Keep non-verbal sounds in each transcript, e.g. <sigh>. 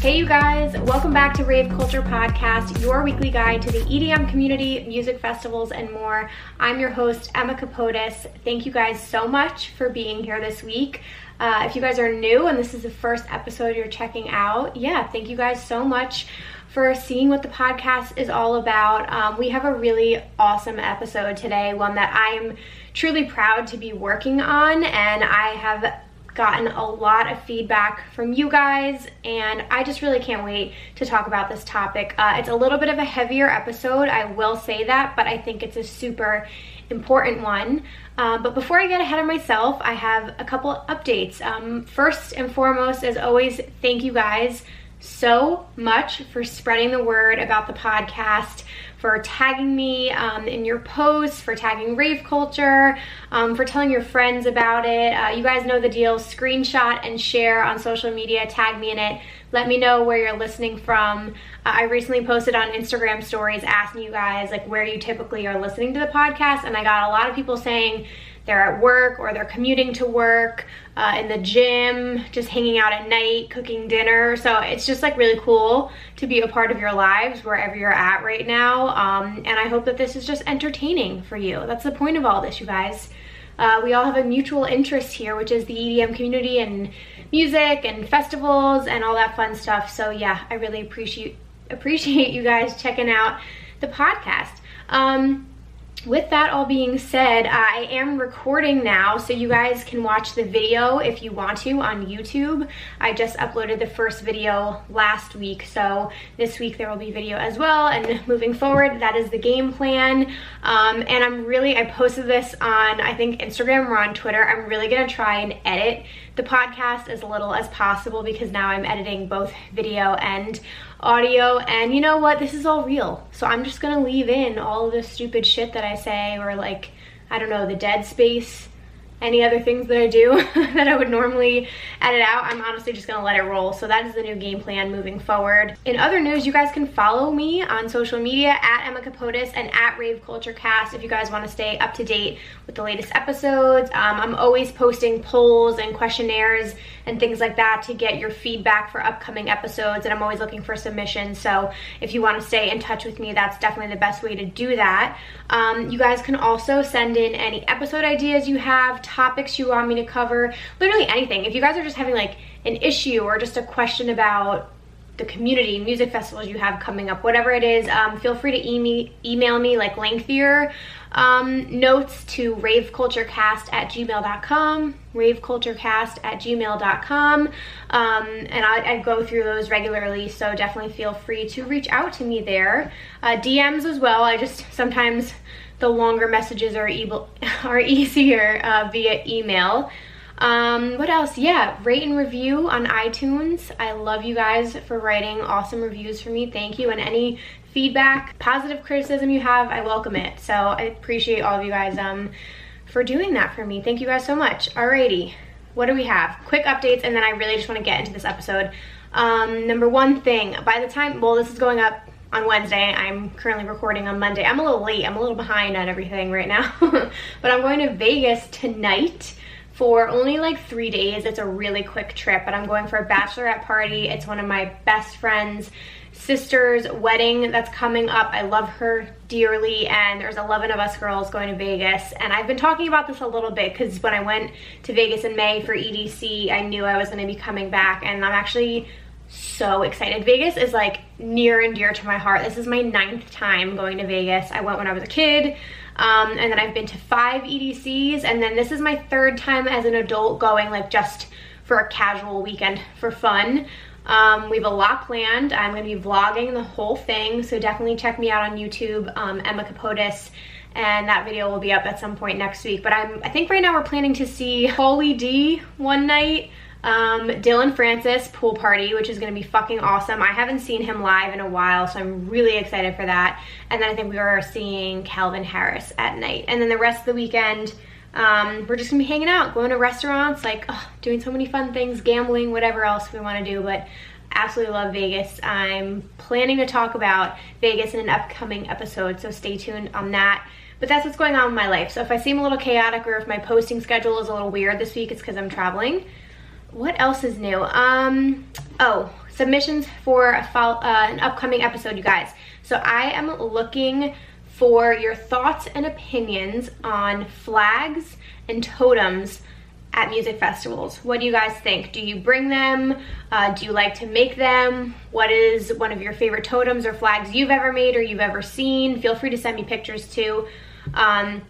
Hey you guys, welcome back to Rave Culture Podcast, your weekly guide to the EDM community, music festivals, and more. I'm your host, Emma Kapotes. Thank you guys so much for being here this week. Uh, if you guys are new and this is the first episode you're checking out, yeah, thank you guys so much for seeing what the podcast is all about. Um, we have a really awesome episode today, one that I'm truly proud to be working on, and I have gotten a lot of feedback from you guys and I just really can't wait to talk about this topic. Uh, it's a little bit of a heavier episode, I will say that, but I think it's a super important one. Uh, but before I get ahead of myself, I have a couple updates. Um, first and foremost, as always, thank you guys so much for spreading the word about the podcast for tagging me um, in your posts, for tagging Rave Culture, um, for telling your friends about it. Uh, you guys know the deal. Screenshot and share on social media. Tag me in it. Let me know where you're listening from. Uh, I recently posted on Instagram stories asking you guys like where you typically are listening to the podcast, and I got a lot of people saying they're at work or they're commuting to work, uh, in the gym, just hanging out at night, cooking dinner. So it's just like really cool to be a part of your lives wherever you're at right now. Um, and I hope that this is just entertaining for you. That's the point of all this, you guys. Uh, we all have a mutual interest here, which is the EDM community and music and festivals and all that fun stuff. So yeah, I really appreciate appreciate you guys checking out the podcast. Um, with that all being said, I am recording now so you guys can watch the video if you want to on YouTube. I just uploaded the first video last week, so this week there will be video as well. And moving forward, that is the game plan. Um, and I'm really, I posted this on, I think, Instagram or on Twitter. I'm really gonna try and edit the podcast as little as possible because now I'm editing both video and audio. And you know what? This is all real. So i'm just gonna leave in all the stupid shit that i say or like i don't know the dead space any other things that I do <laughs> that I would normally edit out, I'm honestly just gonna let it roll. So that is the new game plan moving forward. In other news, you guys can follow me on social media at Emma Kapotes and at Rave Culture Cast if you guys wanna stay up to date with the latest episodes. Um, I'm always posting polls and questionnaires and things like that to get your feedback for upcoming episodes and I'm always looking for submissions. So if you wanna stay in touch with me, that's definitely the best way to do that. Um, you guys can also send in any episode ideas you have, topics you want me to cover, literally anything. If you guys are just having like an issue or just a question about the community, music festivals you have coming up, whatever it is, um, feel free to e email me like lengthier um, notes to raveculturecast at gmail.com, raveculturecast at gmail.com, um, and I, I, go through those regularly, so definitely feel free to reach out to me there. Uh, DMs as well, I just sometimes the longer messages are, able, <laughs> are easier uh, via email. Um, what else? Yeah, rate and review on iTunes. I love you guys for writing awesome reviews for me. Thank you. And any feedback, positive criticism you have, I welcome it. So I appreciate all of you guys um, for doing that for me. Thank you guys so much. Alrighty, what do we have? Quick updates, and then I really just want to get into this episode. Um, number one thing, by the time, well, this is going up on Wednesday. I'm currently recording on Monday. I'm a little late. I'm a little behind on everything right now. <laughs> but I'm going to Vegas tonight for only like three days. It's a really quick trip, but I'm going for a bachelorette party. It's one of my best friends' sister's wedding that's coming up. I love her dearly and there's 11 of us girls going to Vegas and I've been talking about this a little bit because when I went to Vegas in May for EDC I knew I was going to be coming back and I'm actually so excited. Vegas is like near and dear to my heart. This is my ninth time going to Vegas. I went when I was a kid. Um, and then I've been to five EDCs and then this is my third time as an adult going like just for a casual weekend for fun. Um, we have a lot planned. I'm going to be vlogging the whole thing, so definitely check me out on YouTube, um, Emma Kapotes, and that video will be up at some point next week. But I'm, I think right now we're planning to see Pauly D one night, um, Dillon Francis pool party, which is gonna be fucking awesome. I haven't seen him live in a while, so I'm really excited for that. And then I think we are seeing Calvin Harris at night. And then the rest of the weekend, um, we're just gonna be hanging out, going to restaurants, like doing so many fun things, gambling, whatever else we wanna do. But absolutely love Vegas. I'm planning to talk about Vegas in an upcoming episode, so stay tuned on that. But that's what's going on with my life. So if I seem a little chaotic or if my posting schedule is a little weird this week, it's because I'm traveling what else is new? Um, oh, submissions for a uh, an upcoming episode, you guys. So I am looking for your thoughts and opinions on flags and totems at music festivals. What do you guys think? Do you bring them? Uh, do you like to make them? What is one of your favorite totems or flags you've ever made or you've ever seen? Feel free to send me pictures too. Um,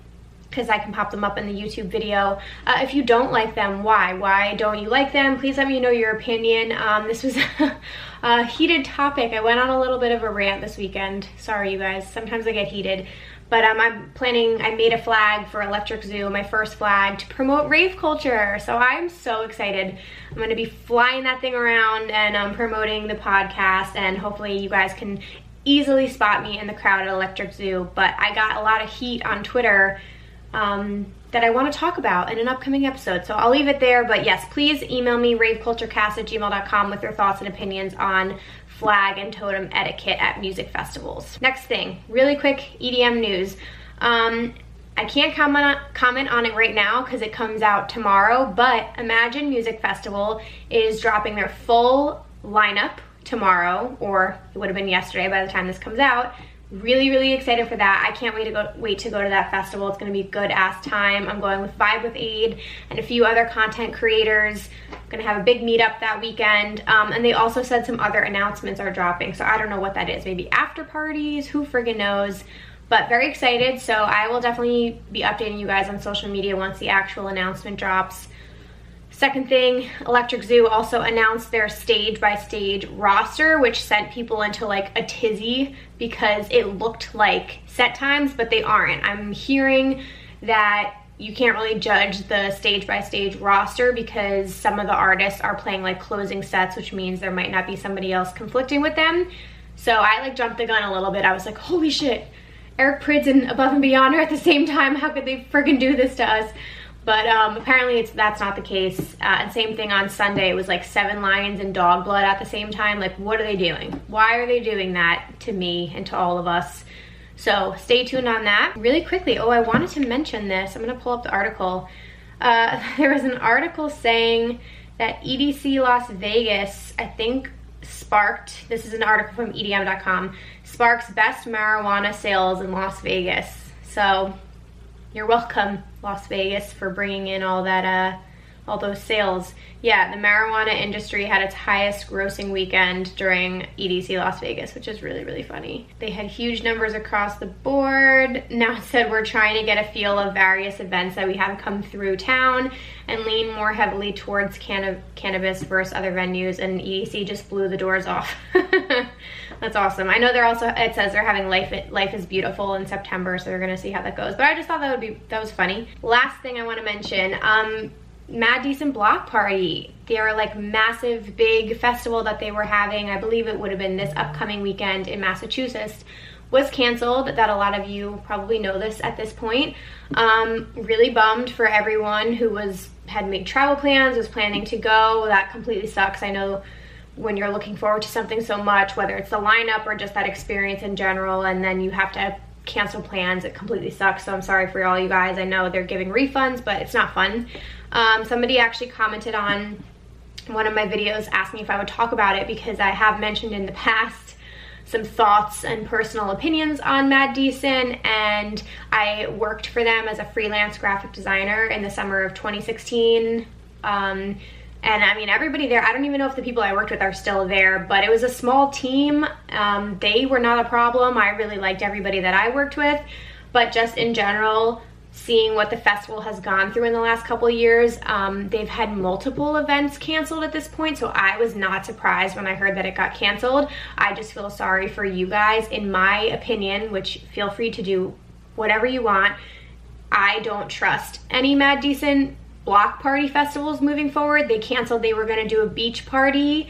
because I can pop them up in the YouTube video. Uh, if you don't like them, why? Why don't you like them? Please let me know your opinion. Um, this was <laughs> a heated topic. I went on a little bit of a rant this weekend. Sorry, you guys. Sometimes I get heated. But um, I'm planning, I made a flag for Electric Zoo, my first flag, to promote rave culture. So I'm so excited. I'm gonna be flying that thing around and um, promoting the podcast and hopefully you guys can easily spot me in the crowd at Electric Zoo. But I got a lot of heat on Twitter um, that I want to talk about in an upcoming episode. So I'll leave it there. But yes, please email me raveculturecast at gmail.com with your thoughts and opinions on flag and totem etiquette at music festivals. Next thing, really quick EDM news. Um, I can't comment on, comment on it right now because it comes out tomorrow, but Imagine Music Festival is dropping their full lineup tomorrow, or it would have been yesterday by the time this comes out, really really excited for that. I can't wait to go wait to go to that festival. It's going to be good ass time. I'm going with vibe with aid and a few other content creators. I'm gonna have a big meetup that weekend. Um, and they also said some other announcements are dropping so i don't know what that is. Maybe after parties? Who friggin knows? But very excited so i will definitely be updating you guys on social media once the actual announcement drops Second thing, Electric Zoo also announced their stage by stage roster, which sent people into like a tizzy because it looked like set times, but they aren't. I'm hearing that you can't really judge the stage by stage roster because some of the artists are playing like closing sets, which means there might not be somebody else conflicting with them. So I like jumped the gun a little bit. I was like, holy shit, Eric Prydz and Above and Beyond are at the same time. How could they friggin' do this to us? But um, apparently it's that's not the case. Uh, and same thing on Sunday. It was like Seven Lions and Dog Blood at the same time. Like, what are they doing? Why are they doing that to me and to all of us? So stay tuned on that. Really quickly, oh, I wanted to mention this. I'm to pull up the article. Uh, <laughs> there was an article saying that EDC Las Vegas, I think, sparked, this is an article from EDM.com, sparks best marijuana sales in Las Vegas. So you're welcome, Las Vegas, for bringing in all that, uh, all those sales. Yeah, the marijuana industry had its highest grossing weekend during EDC Las Vegas, which is really, really funny. They had huge numbers across the board. Now it said we're trying to get a feel of various events that we have come through town and lean more heavily towards canna cannabis versus other venues, and EDC just blew the doors off. <laughs> That's awesome. I know they're also, it says they're having Life Life is Beautiful in September, so we're gonna see how that goes. But I just thought that would be, that was funny. Last thing I wanna mention, um, Mad Decent Block Party. They are like massive, big festival that they were having. I believe it would have been this upcoming weekend in Massachusetts was canceled that a lot of you probably know this at this point um, really bummed for everyone who was had made travel plans was planning to go that completely sucks i know when you're looking forward to something so much, whether it's the lineup or just that experience in general, and then you have to cancel plans, it completely sucks. So I'm sorry for all you guys. I know they're giving refunds, but it's not fun. Um, somebody actually commented on one of my videos, asked me if I would talk about it because I have mentioned in the past some thoughts and personal opinions on Mad Decent and I worked for them as a freelance graphic designer in the summer of 2016. Um, and I mean, everybody there, I don't even know if the people I worked with are still there, but it was a small team. Um, they were not a problem. I really liked everybody that I worked with. But just in general, seeing what the festival has gone through in the last couple years, um, they've had multiple events canceled at this point. So I was not surprised when I heard that it got canceled. I just feel sorry for you guys. In my opinion, which feel free to do whatever you want, I don't trust any Mad Decent block party festivals moving forward. They canceled, they were gonna do a beach party,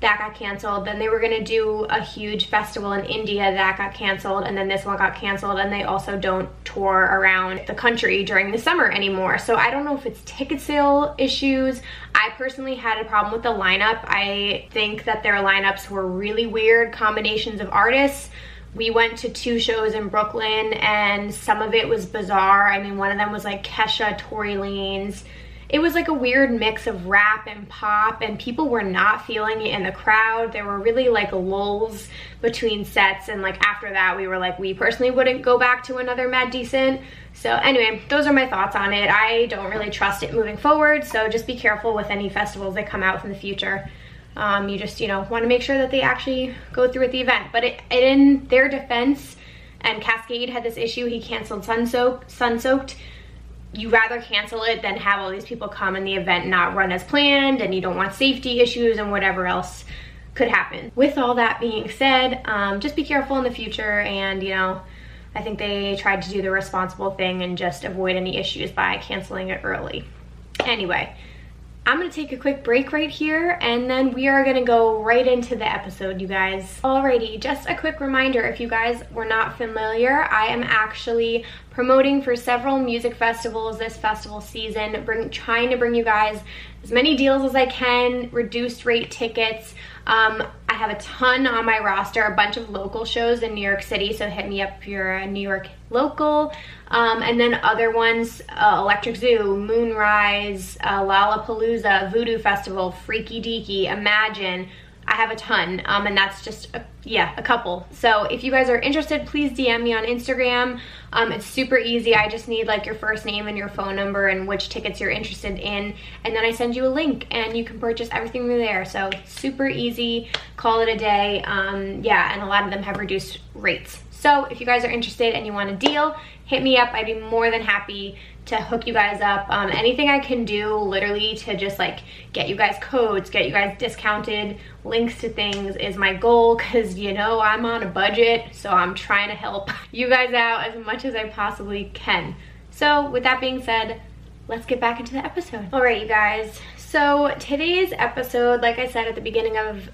that got canceled. Then they were gonna do a huge festival in India, that got canceled. And then this one got canceled and they also don't tour around the country during the summer anymore. So I don't know if it's ticket sale issues. I personally had a problem with the lineup. I think that their lineups were really weird combinations of artists. We went to two shows in Brooklyn and some of it was bizarre. I mean, one of them was like Kesha, Tory Lanez, it was like a weird mix of rap and pop and people were not feeling it in the crowd. There were really like lulls between sets and like after that we were like we personally wouldn't go back to another Mad Decent. So anyway, those are my thoughts on it. I don't really trust it moving forward, so just be careful with any festivals that come out in the future. Um, you just, you know, want to make sure that they actually go through with the event. But it, in their defense, and Kaskade had this issue, he canceled Sun, Soak, Sun Soaked you rather cancel it than have all these people come and the event not run as planned and you don't want safety issues and whatever else could happen. With all that being said, um, just be careful in the future and you know, I think they tried to do the responsible thing and just avoid any issues by canceling it early. Anyway, I'm gonna take a quick break right here and then we are gonna go right into the episode, you guys. Alrighty, just a quick reminder, if you guys were not familiar, I am actually promoting for several music festivals this festival season, bring, trying to bring you guys as many deals as I can, reduced rate tickets, um, I have a ton on my roster, a bunch of local shows in New York City, so hit me up if you're a New York local. Um, and then other ones, uh, Electric Zoo, Moonrise, uh, Lollapalooza, Voodoo Festival, Freaky Deaky, Imagine, I have a ton, um, and that's just, a, yeah, a couple. So if you guys are interested, please DM me on Instagram. Um, it's super easy. I just need like your first name and your phone number and which tickets you're interested in, and then I send you a link and you can purchase everything through there. So super easy, call it a day. Um, yeah, and a lot of them have reduced rates. So if you guys are interested and you want a deal, hit me up. I'd be more than happy to hook you guys up. Um, anything I can do literally to just like get you guys codes, get you guys discounted links to things is my goal because you know I'm on a budget so I'm trying to help <laughs> you guys out as much as I possibly can. So with that being said, let's get back into the episode. All right, you guys. So today's episode, like I said at the beginning of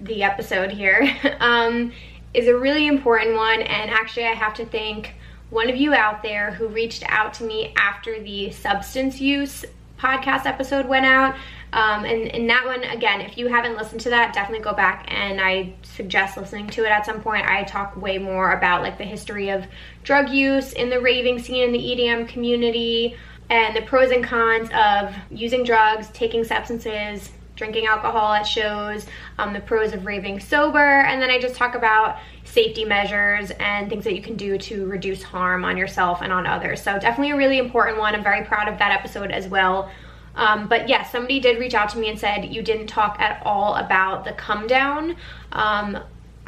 the episode here, <laughs> um, is a really important one and actually I have to thank one of you out there who reached out to me after the substance use podcast episode went out. Um, and, and that one, again, if you haven't listened to that, definitely go back and I suggest listening to it at some point. I talk way more about like the history of drug use in the raving scene in the EDM community and the pros and cons of using drugs, taking substances, drinking alcohol at shows, um, the pros of raving sober, and then I just talk about safety measures and things that you can do to reduce harm on yourself and on others. So definitely a really important one. I'm very proud of that episode as well. Um, but yes, yeah, somebody did reach out to me and said you didn't talk at all about the come down. Um,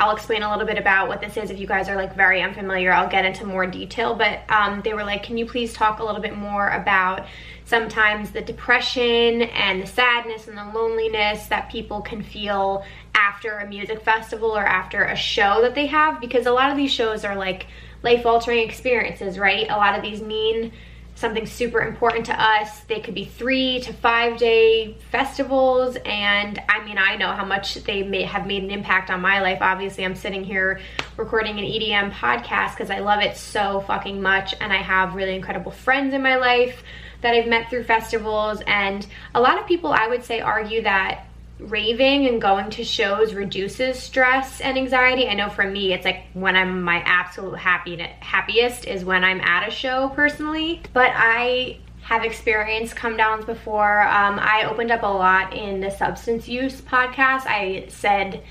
I'll explain a little bit about what this is if you guys are like very unfamiliar. I'll get into more detail, but um, they were like, can you please talk a little bit more about sometimes the depression and the sadness and the loneliness that people can feel after a music festival or after a show that they have because a lot of these shows are like life-altering experiences, right? A lot of these mean something super important to us. They could be three to five day festivals. And I mean, I know how much they may have made an impact on my life. Obviously, I'm sitting here recording an EDM podcast because I love it so fucking much. And I have really incredible friends in my life that I've met through festivals. And a lot of people, I would say, argue that raving and going to shows reduces stress and anxiety. I know for me, it's like when I'm my absolute happiest is when I'm at a show personally. But I have experienced come downs before. Um, I opened up a lot in the substance use podcast. I said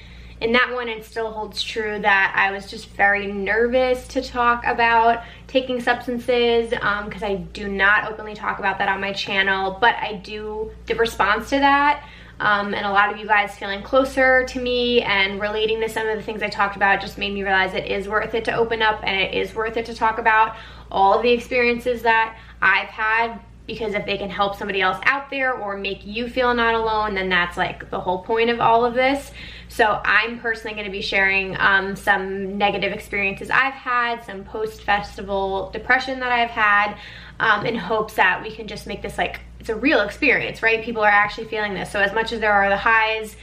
in that one it still holds true that I was just very nervous to talk about taking substances because um, I do not openly talk about that on my channel but I do the response to that um, and a lot of you guys feeling closer to me and relating to some of the things I talked about just made me realize it is worth it to open up and it is worth it to talk about all the experiences that I've had because if they can help somebody else out there or make you feel not alone, then that's like the whole point of all of this. So I'm personally gonna be sharing um, some negative experiences I've had, some post-festival depression that I've had, um, in hopes that we can just make this like, it's a real experience, right? People are actually feeling this. So as much as there are the highs,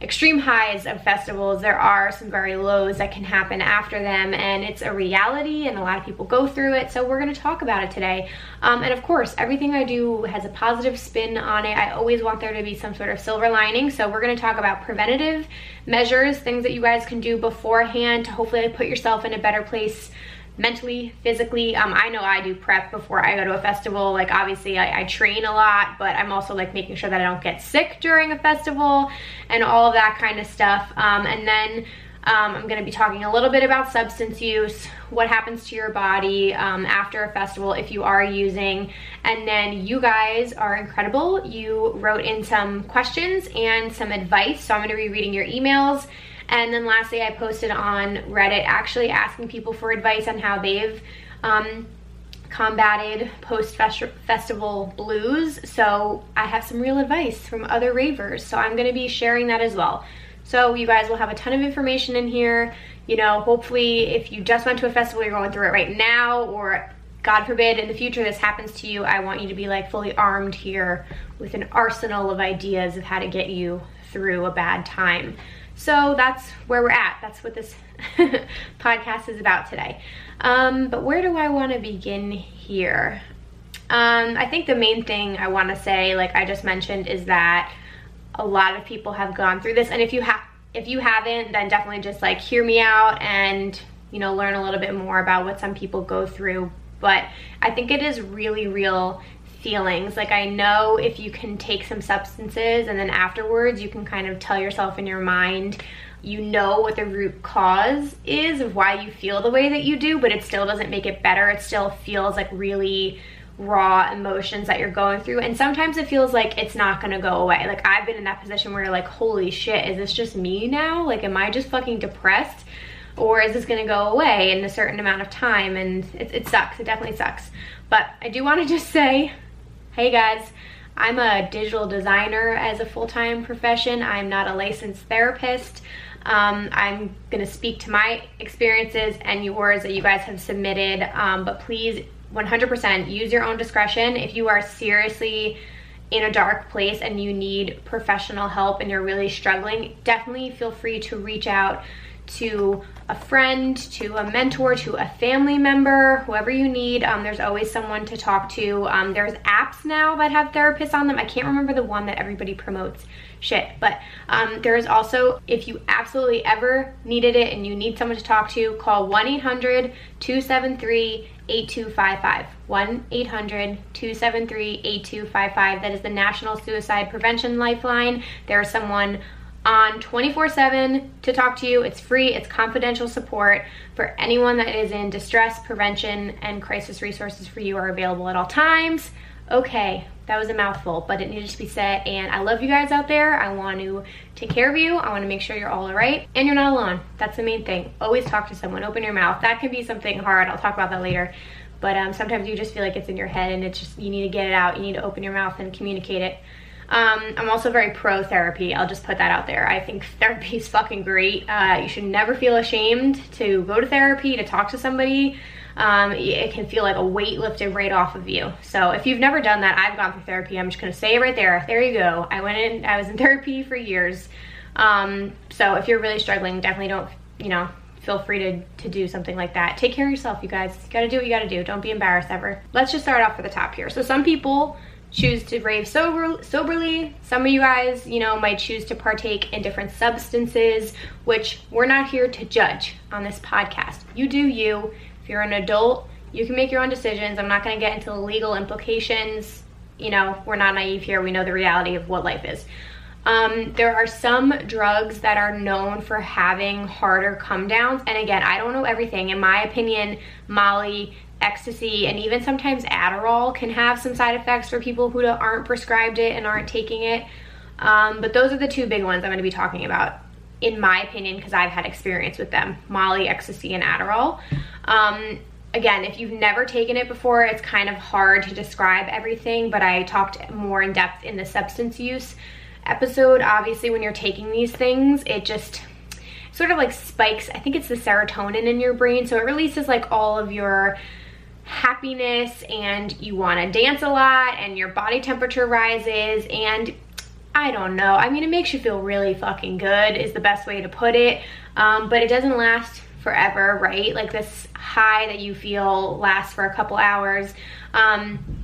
extreme highs of festivals, there are some very lows that can happen after them and it's a reality and a lot of people go through it. So we're gonna talk about it today. Um, and of course, everything I do has a positive spin on it. I always want there to be some sort of silver lining. So we're gonna talk about preventative measures, things that you guys can do beforehand to hopefully put yourself in a better place mentally, physically. Um, I know I do prep before I go to a festival. Like obviously I, I, train a lot, but I'm also like making sure that I don't get sick during a festival and all of that kind of stuff. Um, and then um, I'm gonna be talking a little bit about substance use, what happens to your body um, after a festival if you are using. And then you guys are incredible. You wrote in some questions and some advice. So I'm gonna be reading your emails and then lastly, I posted on Reddit actually asking people for advice on how they've um, combated post-festival blues. So I have some real advice from other ravers. So I'm gonna be sharing that as well. So you guys will have a ton of information in here. You know, hopefully if you just went to a festival, you're going through it right now, or God forbid in the future this happens to you, I want you to be like fully armed here with an arsenal of ideas of how to get you through a bad time. So that's where we're at. That's what this <laughs> podcast is about today. Um, but where do I want to begin here? Um, I think the main thing I want to say, like I just mentioned, is that a lot of people have gone through this. And if you have, if you haven't, then definitely just like hear me out and you know learn a little bit more about what some people go through. But I think it is really real feelings. Like I know if you can take some substances and then afterwards you can kind of tell yourself in your mind you know what the root cause is of why you feel the way that you do, but it still doesn't make it better. It still feels like really raw emotions that you're going through. And sometimes it feels like it's not gonna go away. Like I've been in that position where you're like, holy shit, is this just me now? Like, am I just fucking depressed? Or is this gonna go away in a certain amount of time? And it, it sucks, it definitely sucks. But I do wanna just say, Hey guys, I'm a digital designer as a full-time profession. I'm not a licensed therapist. Um, I'm gonna speak to my experiences and yours that you guys have submitted, um, but please 100% use your own discretion. If you are seriously in a dark place and you need professional help and you're really struggling, definitely feel free to reach out to a friend, to a mentor, to a family member, whoever you need. Um, there's always someone to talk to. Um, there's apps now that have therapists on them. I can't remember the one that everybody promotes. Shit. But um, there's also, if you absolutely ever needed it and you need someone to talk to, call 1-800-273 8255 1-800-273-8255 that is the national suicide prevention lifeline there's someone on 24 7 to talk to you. It's free, it's confidential support for anyone that is in distress, prevention, and crisis resources for you are available at all times. Okay, that was a mouthful, but it needed to be said. And I love you guys out there. I want to take care of you. I want to make sure you're all all right and you're not alone. That's the main thing. Always talk to someone. Open your mouth. That can be something hard. I'll talk about that later. But um, sometimes you just feel like it's in your head and it's just, you need to get it out. You need to open your mouth and communicate it. Um, I'm also very pro therapy. I'll just put that out there. I think <laughs> therapy is fucking great. Uh, you should never feel ashamed to go to therapy, to talk to somebody. Um, it can feel like a weight lifted right off of you. So if you've never done that, I've gone through therapy. I'm just gonna say it right there. There you go. I went in, I was in <laughs> therapy for years. Um, so if you're really struggling, definitely don't, you know, feel free to, to do something like that. Take care of yourself, you guys. You gotta do what you gotta do. Don't be embarrassed ever. Let's just start off at the top here. So some people choose to rave sober, soberly. Some of you guys, you know, might choose to partake in different substances, which we're not here to judge on this podcast. You do you. If you're an adult, you can make your own decisions. I'm not going to get into the legal implications. You know, we're not naive here. We know the reality of what life is. Um, there are some drugs that are known for having harder come downs. And again, I don't know everything. In my opinion, Molly ecstasy and even sometimes Adderall can have some side effects for people who aren't prescribed it and aren't taking it. Um, but those are the two big ones I'm going to be talking about, in my opinion, because I've had experience with them Molly, ecstasy, and Adderall. Um, again, if you've never taken it before, it's kind of hard to describe everything, but I talked more in depth in the substance use episode. Obviously, when you're taking these things, it just sort of like spikes, I think it's the serotonin in your brain. So it releases like all of your happiness and you want to dance a lot and your body temperature rises and I don't know. I mean, it makes you feel really fucking good is the best way to put it. Um, but it doesn't last forever, right? Like this high that you feel lasts for a couple hours. Um,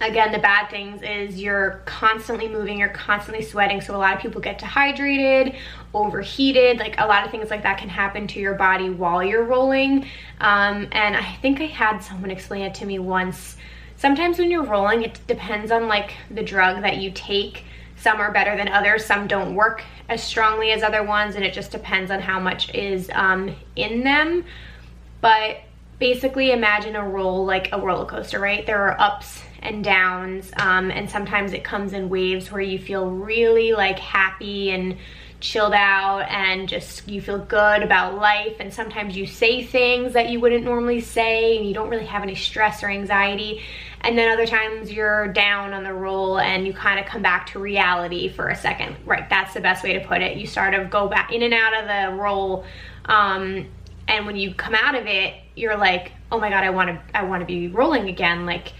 again the bad things is you're constantly moving you're constantly sweating so a lot of people get dehydrated overheated like a lot of things like that can happen to your body while you're rolling. Um, and i think i had someone explain it to me once. Sometimes when you're rolling it depends on like the drug that you take. Some are better than others some don't work as strongly as other ones and it just depends on how much is um, in them. But basically imagine a roll like a roller coaster right? There are ups and downs um, and sometimes it comes in waves where you feel really like happy and chilled out and just you feel good about life. And sometimes you say things that you wouldn't normally say and you don't really have any stress or anxiety. And then other times you're down on the roll and you kind of come back to reality for a second. Right that's the best way to put it. You sort of go back in and out of the roll um, and when you come out of it you're like oh my god i want to i want to be rolling again. Like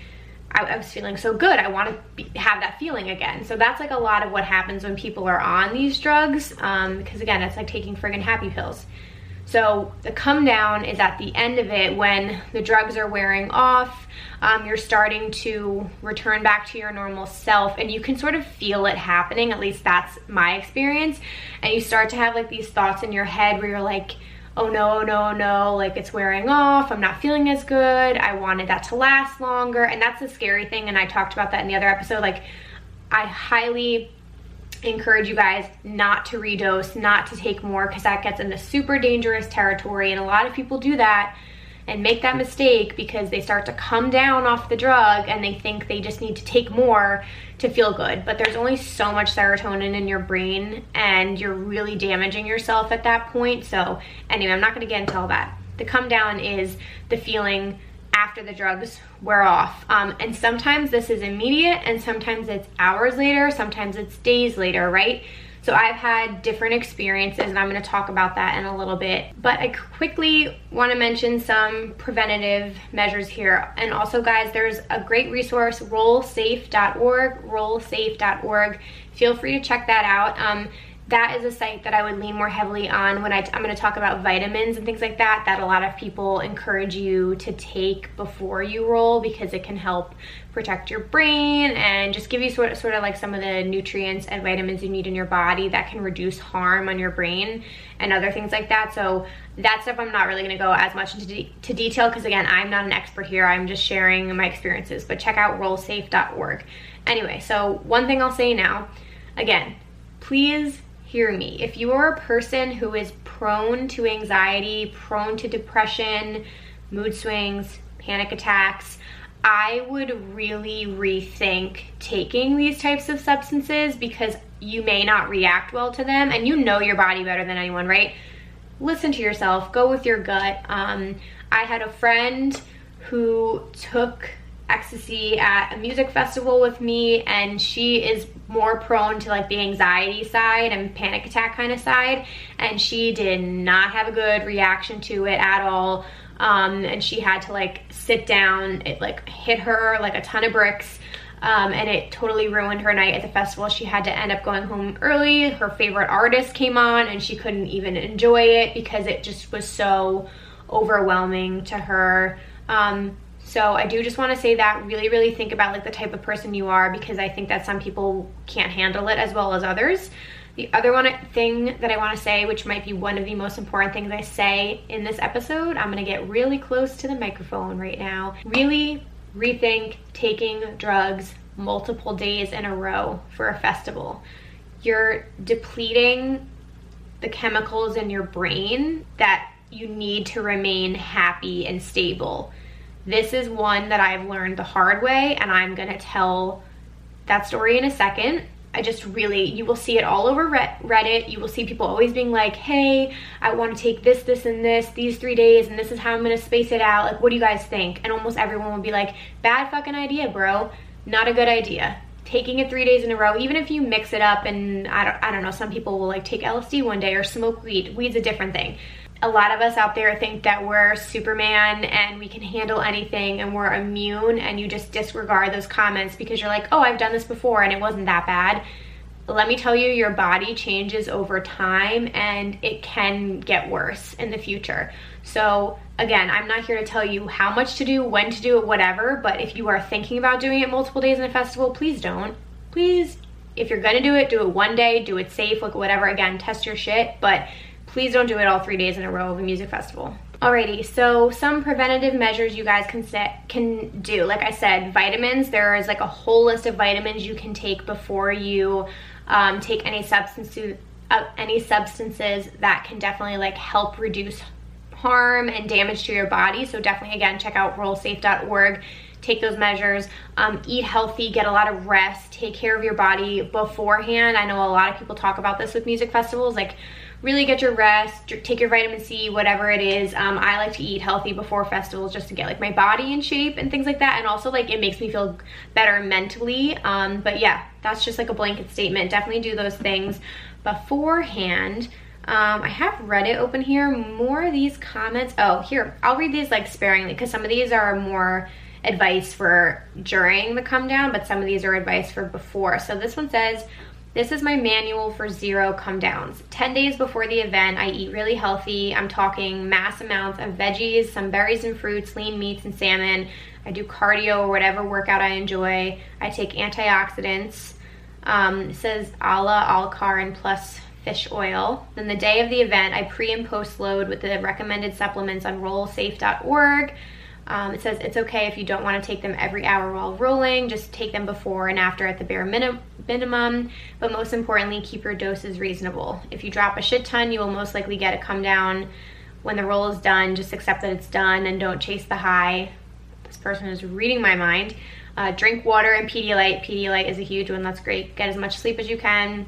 I, I was feeling so good. I want to have that feeling again. So that's like a lot of what happens when people are on these drugs. Um, because again, it's like taking friggin' happy pills. So the come down is at the end of it when the drugs are wearing off, um, you're starting to return back to your normal self and you can sort of feel it happening, at least that's my experience. And you start to have like these thoughts in your head where you're like, oh no, no, no, like it's wearing off, I'm not feeling as good, I wanted that to last longer. And that's the scary thing, and I talked about that in the other episode. Like, I highly encourage you guys not to redose, not to take more, because that gets into super dangerous territory. And a lot of people do that and make that mistake because they start to come down off the drug and they think they just need to take more to feel good. But there's only so much serotonin in your brain and you're really damaging yourself at that point. So, anyway, I'm not to get into all that. The come down is the feeling after the drugs wear off. Um, and sometimes this is immediate and sometimes it's hours later, sometimes it's days later, right? So I've had different experiences and I'm gonna talk about that in a little bit. But I quickly wanna mention some preventative measures here. And also guys, there's a great resource, rollsafe.org, rollsafe.org. Feel free to check that out. Um, that is a site that I would lean more heavily on when I, am going to talk about vitamins and things like that that a lot of people encourage you to take before you roll because it can help protect your brain and just give you sort of, sort of like some of the nutrients and vitamins you need in your body that can reduce harm on your brain and other things like that. So that stuff I'm not really going to go as much into de to detail because again, I'm not an expert here. I'm just sharing my experiences, but check out rollsafe.org. Anyway, so one thing I'll say now, again, please hear me. If you are a person who is prone to anxiety, prone to depression, mood swings, panic attacks, I would really rethink taking these types of substances because you may not react well to them and you know your body better than anyone, right? Listen to yourself, go with your gut. Um, I had a friend who took ecstasy at a music festival with me and she is more prone to like the anxiety side and panic attack kind of side and she did not have a good reaction to it at all um, and she had to like sit down. It like hit her like a ton of bricks. Um, and it totally ruined her night at the festival. She had to end up going home early. Her favorite artist came on and she couldn't even enjoy it because it just was so overwhelming to her. Um, so I do just want to say that really, really think about like the type of person you are because I think that some people can't handle it as well as others. The other one thing that I want to say, which might be one of the most important things I say in this episode, I'm going to get really close to the microphone right now. Really rethink taking drugs multiple days in a row for a festival. You're depleting the chemicals in your brain that you need to remain happy and stable. This is one that I've learned the hard way, and I'm gonna tell that story in a second. I just really, you will see it all over Reddit. You will see people always being like, hey, I want to take this, this, and this, these three days, and this is how I'm going to space it out. Like, what do you guys think? And almost everyone would be like, bad fucking idea, bro. Not a good idea. Taking it three days in a row, even if you mix it up and I don't, I don't know, some people will like take LSD one day or smoke weed. Weed's a different thing a lot of us out there think that we're Superman and we can handle anything and we're immune and you just disregard those comments because you're like, oh, I've done this before and it wasn't that bad. Let me tell you, your body changes over time and it can get worse in the future. So again, I'm not here to tell you how much to do, when to do it, whatever, but if you are thinking about doing it multiple days in a festival, please don't. Please, if you're gonna do it, do it one day, do it safe, like whatever. Again, test your shit, but please don't do it all three days in a row of a music festival. Alrighty, so some preventative measures you guys can set, can do. Like I said, vitamins. There is like a whole list of vitamins you can take before you um, take any substances, uh, any substances that can definitely like help reduce harm and damage to your body. So definitely, again, check out rollsafe.org. Take those measures. Um, eat healthy, get a lot of rest, take care of your body beforehand. I know a lot of people talk about this with music festivals, like really get your rest, take your vitamin C, whatever it is. Um, I like to eat healthy before festivals just to get like my body in shape and things like that. And also like it makes me feel better mentally. Um, but yeah, that's just like a blanket statement. Definitely do those things beforehand. Um, I have Reddit open here. More of these comments. Oh, here, I'll read these like sparingly because some of these are more advice for during the come down, but some of these are advice for before. So this one says, this is my manual for zero come downs. 10 days before the event, I eat really healthy. I'm talking mass amounts of veggies, some berries and fruits, lean meats and salmon. I do cardio or whatever workout I enjoy. I take antioxidants. Um, it says Ala, Alkarin plus fish oil. Then the day of the event, I pre and post load with the recommended supplements on rollsafe.org. Um, it says it's okay if you don't want to take them every hour while rolling, just take them before and after at the bare minim minimum, but most importantly, keep your doses reasonable. If you drop a shit ton, you will most likely get a come down. When the roll is done, just accept that it's done and don't chase the high. This person is reading my mind. Uh, drink water and Pedialyte. Pedialyte is a huge one, that's great. Get as much sleep as you can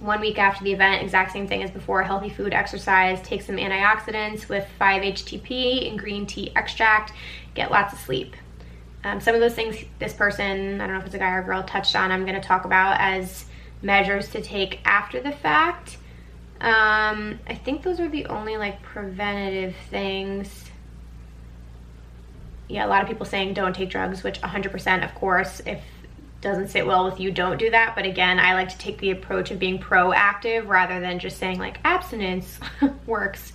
one week after the event, exact same thing as before, healthy food, exercise, take some antioxidants with 5-HTP and green tea extract, get lots of sleep. Um, some of those things this person, I don't know if it's a guy or a girl, touched on, I'm gonna talk about as measures to take after the fact. Um, I think those are the only like preventative things. Yeah, a lot of people saying don't take drugs, which 100% of course, if doesn't sit well with you, don't do that. But again, I like to take the approach of being proactive rather than just saying like abstinence <laughs> works.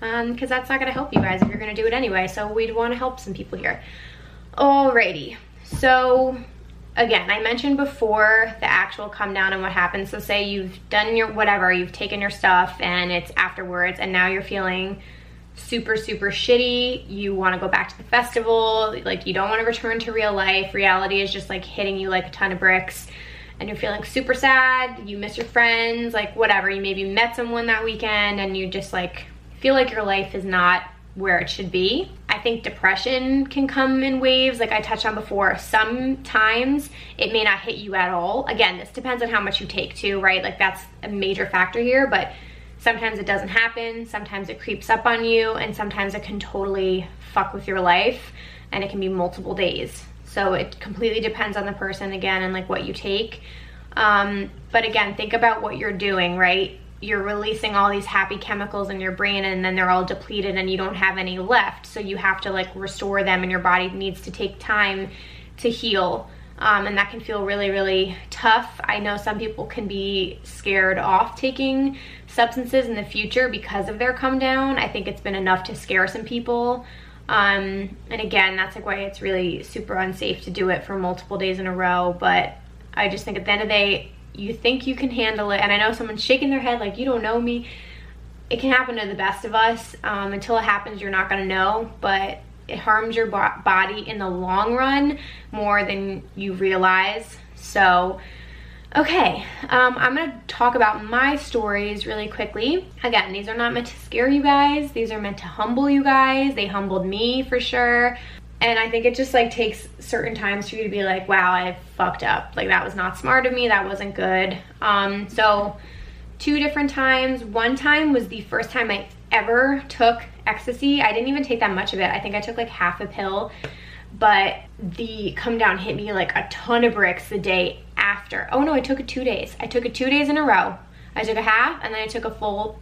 Because um, that's not going to help you guys if you're going to do it anyway. So we'd want to help some people here. Alrighty. So again, I mentioned before the actual come down and what happens. So say you've done your whatever, you've taken your stuff and it's afterwards and now you're feeling super, super shitty. You want to go back to the festival. Like, you don't want to return to real life. Reality is just like hitting you like a ton of bricks. And you're feeling super sad. You miss your friends, like, whatever. You maybe met someone that weekend and you just like feel like your life is not where it should be. I think depression can come in waves, like I touched on before. Sometimes it may not hit you at all. Again, this depends on how much you take too, right? Like that's a major factor here, but Sometimes it doesn't happen, sometimes it creeps up on you, and sometimes it can totally fuck with your life, and it can be multiple days. So it completely depends on the person again and like what you take. Um, but again, think about what you're doing, right? You're releasing all these happy chemicals in your brain and then they're all depleted and you don't have any left. So you have to like restore them and your body needs to take time to heal um, and that can feel really, really tough. I know some people can be scared off taking substances in the future because of their come down. I think it's been enough to scare some people. Um, and again, that's like why it's really super unsafe to do it for multiple days in a row. But I just think at the end of the day, you think you can handle it. And I know someone's shaking their head like, you don't know me. It can happen to the best of us. Um, until it happens, you're not gonna know. But it harms your body in the long run more than you realize. So, okay, um, I'm gonna talk about my stories really quickly. Again, these are not meant to scare you guys. These are meant to humble you guys. They humbled me for sure. And I think it just like takes certain times for you to be like, wow, I fucked up. Like that was not smart of me. That wasn't good. Um, so two different times. One time was the first time I ever took ecstasy. I didn't even take that much of it. I think I took like half a pill, but the come down hit me like a ton of bricks the day after. Oh no, I took it two days. I took it two days in a row. I took a half and then I took a full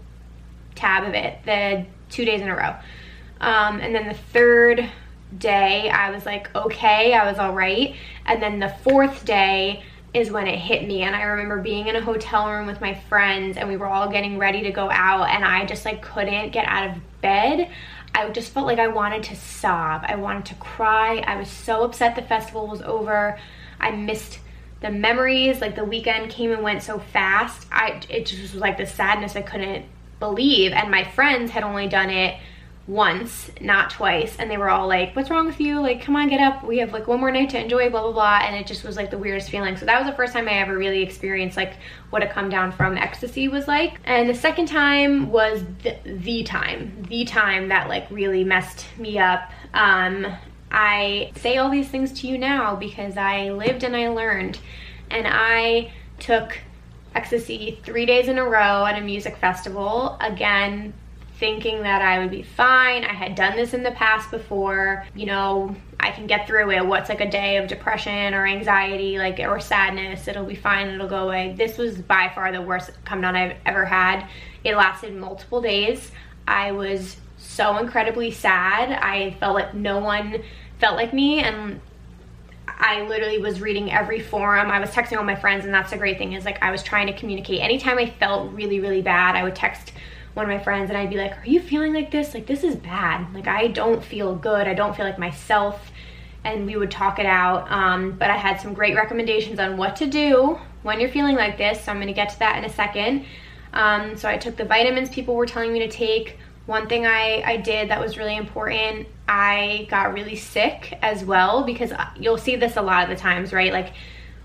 tab of it the two days in a row. Um, and then the third day I was like, okay, I was all right. And then the fourth day, is when it hit me and I remember being in a hotel room with my friends and we were all getting ready to go out and I just like couldn't get out of bed. I just felt like I wanted to sob. I wanted to cry. I was so upset the festival was over. I missed the memories, like the weekend came and went so fast. I it just was like the sadness I couldn't believe and my friends had only done it once, not twice. And they were all like, what's wrong with you? Like, come on, get up. We have like one more night to enjoy, blah, blah, blah. And it just was like the weirdest feeling. So that was the first time I ever really experienced like what a come down from ecstasy was like. And the second time was the, the time, the time that like really messed me up. Um, I say all these things to you now because I lived and I learned. And I took ecstasy three days in a row at a music festival. Again, thinking that I would be fine. I had done this in the past before. You know, I can get through it. What's like a day of depression or anxiety, like or sadness? It'll be fine. It'll go away. This was by far the worst come down I've ever had. It lasted multiple days. I was so incredibly sad. I felt like no one felt like me and I literally was reading every forum. I was texting all my friends and that's the great thing is like I was trying to communicate. Anytime I felt really, really bad, I would text one of my friends and I'd be like, are you feeling like this? Like, this is bad. Like, I don't feel good. I don't feel like myself. And we would talk it out. Um, but I had some great recommendations on what to do when you're feeling like this. So I'm gonna get to that in a second. Um, so I took the vitamins people were telling me to take. One thing I, I did that was really important, I got really sick as well because you'll see this a lot of the times, right? Like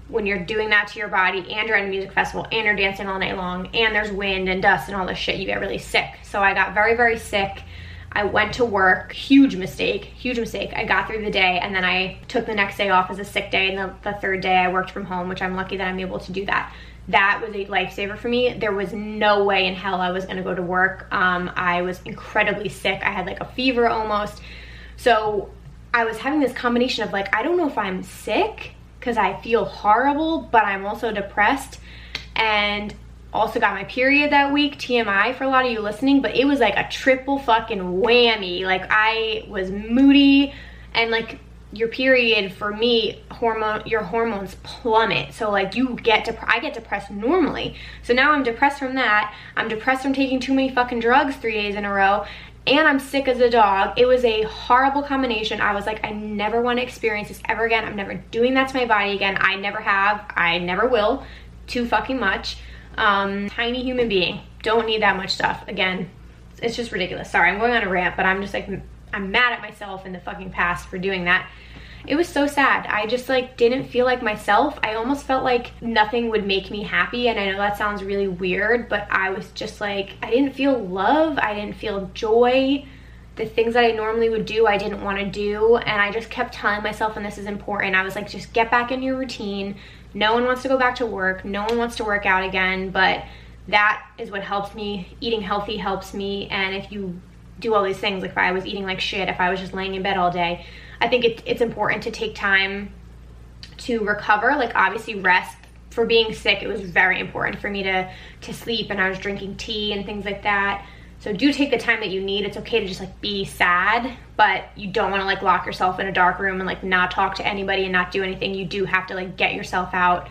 when you're doing that to your body and you're at a music festival and you're dancing all night long and there's wind and dust and all this shit, you get really sick. So I got very, very sick. I went to work, huge mistake, huge mistake. I got through the day and then I took the next day off as a sick day and the, the third day I worked from home, which I'm lucky that I'm able to do that. That was a lifesaver for me. There was no way in hell I was gonna go to work. Um, I was incredibly sick. I had like a fever almost. So I was having this combination of like, I don't know if I'm sick because I feel horrible, but I'm also depressed. And also got my period that week, TMI for a lot of you listening, but it was like a triple fucking whammy. Like I was moody and like your period for me hormone your hormones plummet. So like you get to i get depressed normally. So now i'm depressed from that. I'm depressed from taking too many fucking drugs three days in a row and I'm sick as a dog. It was a horrible combination. I was like, I never want to experience this ever again. I'm never doing that to my body again. I never have. I never will. Too fucking much. Um, tiny human being. Don't need that much stuff. Again, it's just ridiculous. Sorry, I'm going on a rant, but I'm just like, I'm mad at myself in the fucking past for doing that it was so sad. I just like didn't feel like myself. I almost felt like nothing would make me happy. And I know that sounds really weird, but I was just like, I didn't feel love. I didn't feel joy. The things that I normally would do, I didn't want to do. And I just kept telling myself, and this is important, I was like, just get back in your routine. No one wants to go back to work. No one wants to work out again, but that is what helps me. Eating healthy helps me. And if you do all these things, like if I was eating like shit, if I was just laying in bed all day, I think it, it's important to take time to recover. Like obviously rest for being sick, it was very important for me to, to sleep and I was drinking tea and things like that. So do take the time that you need. It's okay to just like be sad, but you don't want to like lock yourself in a dark room and like not talk to anybody and not do anything. You do have to like get yourself out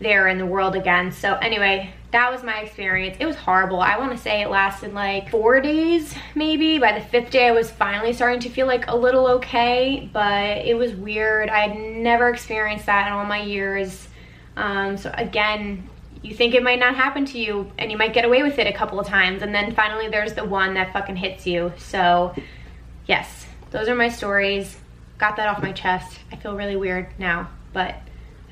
there in the world again. So anyway, that was my experience. It was horrible. I want to say it lasted like four days maybe. By the fifth day, I was finally starting to feel like a little okay, but it was weird. I had never experienced that in all my years. Um, so again, you think it might not happen to you and you might get away with it a couple of times and then finally there's the one that fucking hits you. So yes, those are my stories. Got that off my chest. I feel really weird now, but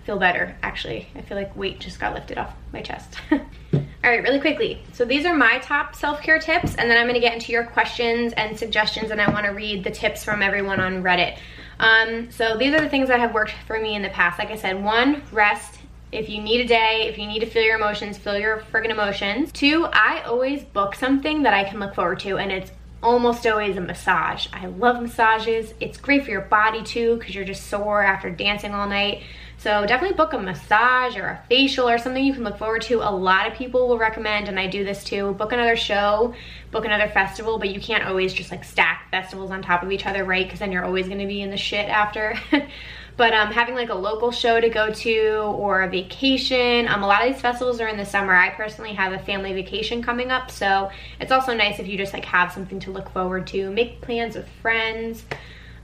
feel better actually. I feel like weight just got lifted off my chest. <laughs> All right, really quickly. So these are my top self-care tips and then I'm gonna get into your questions and suggestions and I wanna read the tips from everyone on Reddit. Um, so these are the things that have worked for me in the past. Like I said, one, rest. If you need a day, if you need to feel your emotions, feel your friggin' emotions. Two, I always book something that I can look forward to and it's almost always a massage. I love massages. It's great for your body too because you're just sore after dancing all night. So definitely book a massage or a facial or something you can look forward to. A lot of people will recommend, and I do this too, book another show, book another festival, but you can't always just like stack festivals on top of each other, right? Because then you're always gonna be in the shit after. <laughs> but um, having like a local show to go to or a vacation. Um, a lot of these festivals are in the summer. I personally have a family vacation coming up, so it's also nice if you just like have something to look forward to. Make plans with friends.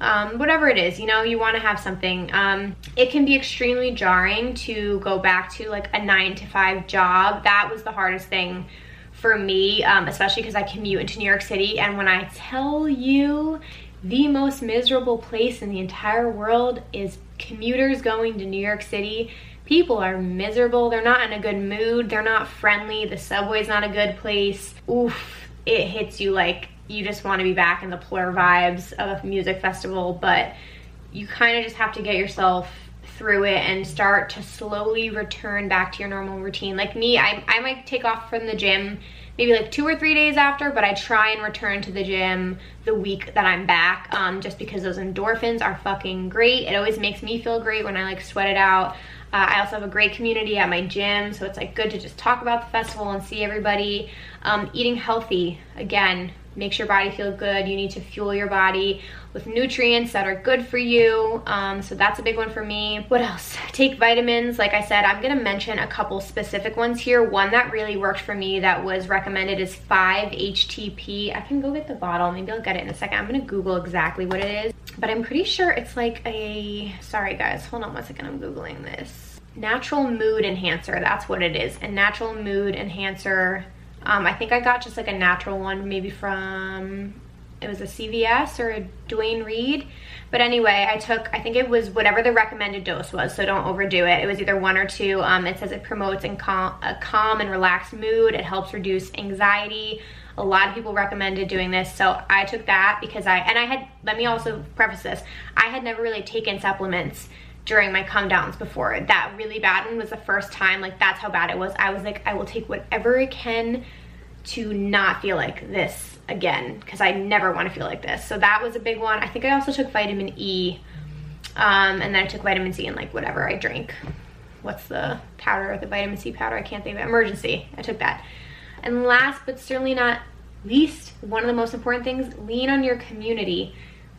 Um, whatever it is, you know, you want to have something. Um, it can be extremely jarring to go back to like a nine to five job. That was the hardest thing for me, um, especially because I commute into New York City. And when I tell you the most miserable place in the entire world is commuters going to New York City. People are miserable. They're not in a good mood. They're not friendly. The subway's not a good place. Oof, it hits you like you just want to be back in the plur vibes of a music festival, but you kind of just have to get yourself through it and start to slowly return back to your normal routine. Like me, I, I might take off from the gym maybe like two or three days after, but I try and return to the gym the week that I'm back um, just because those endorphins are fucking great. It always makes me feel great when I like sweat it out. Uh, I also have a great community at my gym, so it's like good to just talk about the festival and see everybody. Um, eating healthy, again, makes your body feel good. You need to fuel your body with nutrients that are good for you. Um, so that's a big one for me. What else? Take vitamins. Like I said, I'm gonna mention a couple specific ones here. One that really worked for me that was recommended is 5-HTP. I can go get the bottle. Maybe I'll get it in a second. I'm gonna Google exactly what it is. But I'm pretty sure it's like a, sorry guys, hold on one second, I'm Googling this. Natural mood enhancer, that's what it is. A natural mood enhancer um, I think I got just like a natural one, maybe from, it was a CVS or a Duane Reade. But anyway, I took, I think it was whatever the recommended dose was, so don't overdo it. It was either one or two. Um, it says it promotes calm, a calm and relaxed mood. It helps reduce anxiety. A lot of people recommended doing this, so I took that because I, and I had, let me also preface this, I had never really taken supplements during my come downs before. That really bad one was the first time, like that's how bad it was. I was like, I will take whatever I can to not feel like this again because I never want to feel like this. So that was a big one. I think I also took vitamin E um, and then I took vitamin C and like whatever I drank. What's the powder, the vitamin C powder? I can't think of it. Emergen-C. I took that. And last but certainly not least, one of the most important things, lean on your community.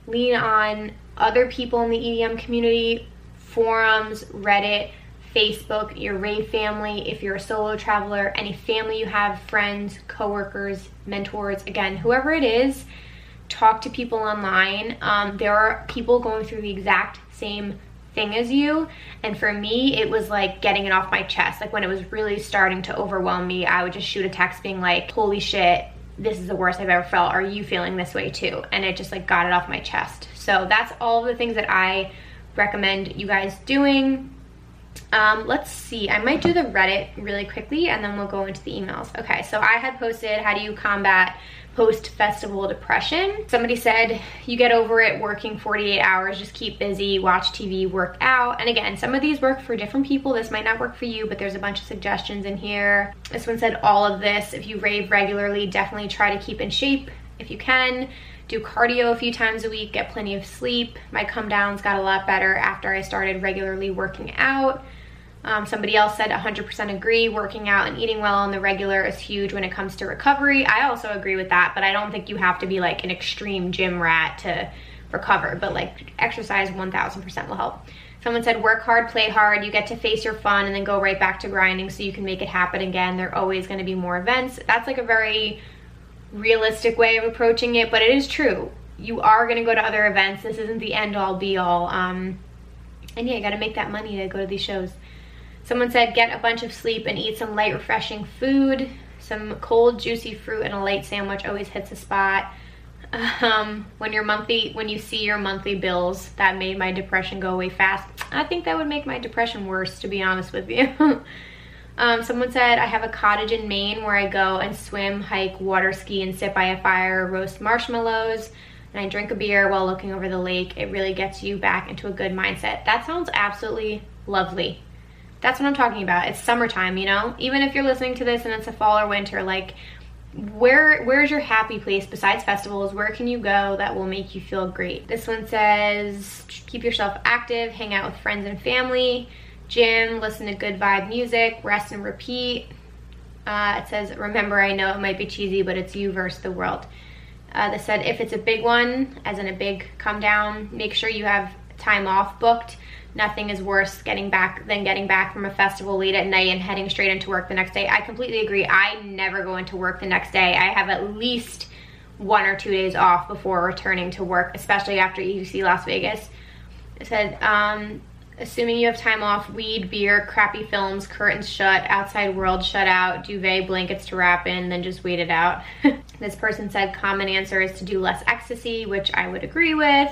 Lean on other people in the EDM community forums, Reddit, Facebook, your rave family, if you're a solo traveler, any family you have, friends, coworkers, mentors, again, whoever it is, talk to people online. Um, there are people going through the exact same thing as you. And for me, it was like getting it off my chest. Like when it was really starting to overwhelm me, I would just shoot a text being like, holy shit, this is the worst I've ever felt. Are you feeling this way too? And it just like got it off my chest. So that's all the things that I recommend you guys doing. Um, let's see, I might do the Reddit really quickly and then we'll go into the emails. Okay, so I had posted, how do you combat post-festival depression? Somebody said, you get over it working 48 hours, just keep busy, watch TV, work out. And again, some of these work for different people. This might not work for you, but there's a bunch of suggestions in here. This one said all of this. If you rave regularly, definitely try to keep in shape if you can do cardio a few times a week, get plenty of sleep. My come downs got a lot better after I started regularly working out. Um, somebody else said 100% agree, working out and eating well on the regular is huge when it comes to recovery. I also agree with that, but I don't think you have to be like an extreme gym rat to recover, but like exercise 1000% will help. Someone said work hard, play hard, you get to face your fun and then go right back to grinding so you can make it happen again. There are always gonna be more events. That's like a very realistic way of approaching it, but it is true. You are gonna go to other events. This isn't the end all be all. Um, and yeah, you gotta make that money to go to these shows. Someone said get a bunch of sleep and eat some light refreshing food. Some cold juicy fruit and a light sandwich always hits a spot. Um, when your monthly, when you see your monthly bills, that made my depression go away fast. I think that would make my depression worse, to be honest with you. <laughs> Um, someone said, I have a cottage in Maine where I go and swim, hike, water ski, and sit by a fire, roast marshmallows, and I drink a beer while looking over the lake. It really gets you back into a good mindset. That sounds absolutely lovely. That's what I'm talking about. It's summertime, you know? Even if you're listening to this and it's a fall or winter, like, where where's your happy place besides festivals where can you go that will make you feel great this one says keep yourself active hang out with friends and family gym, listen to good vibe music, rest and repeat. Uh, it says, remember, I know it might be cheesy, but it's you versus the world. Uh, they said if it's a big one, as in a big come down, make sure you have time off booked nothing is worse getting back than getting back from a festival late at night and heading straight into work the next day. I completely agree. I never go into work the next day. I have at least one or two days off before returning to work, especially after EDC Las Vegas. It said, um, assuming you have time off, weed, beer, crappy films, curtains shut, outside world shut out, duvet, blankets to wrap in, then just wait it out. <laughs> this person said common answer is to do less ecstasy, which I would agree with.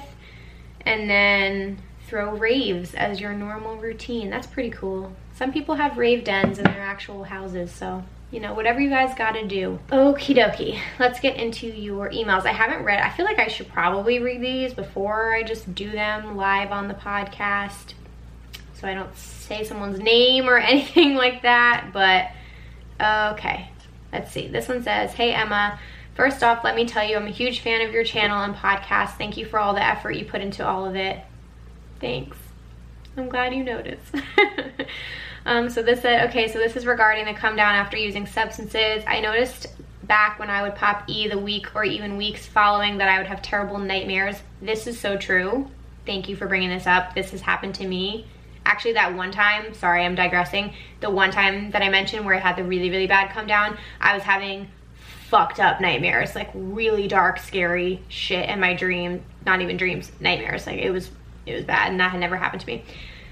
And then throw raves as your normal routine. That's pretty cool. Some people have rave dens in their actual houses, so you know, whatever you guys gotta do. Okie dokie, let's get into your emails. I haven't read, I feel like I should probably read these before I just do them live on the podcast so I don't say someone's name or <laughs> anything like that, but okay. Let's see, this one says, Hey Emma, first off, let me tell you I'm a huge fan of your channel and podcast. Thank you for all the effort you put into all of it. Thanks. I'm glad you noticed. <laughs> um, so this said, okay, so this is regarding the come down after using substances. I noticed back when I would pop E the week or even weeks following that I would have terrible nightmares. This is so true. Thank you for bringing this up. This has happened to me. Actually, that one time, sorry, I'm digressing. The one time that I mentioned where I had the really, really bad come down, I was having fucked up nightmares, like really dark, scary shit in my dream. Not even dreams, nightmares. Like it was it was bad and that had never happened to me.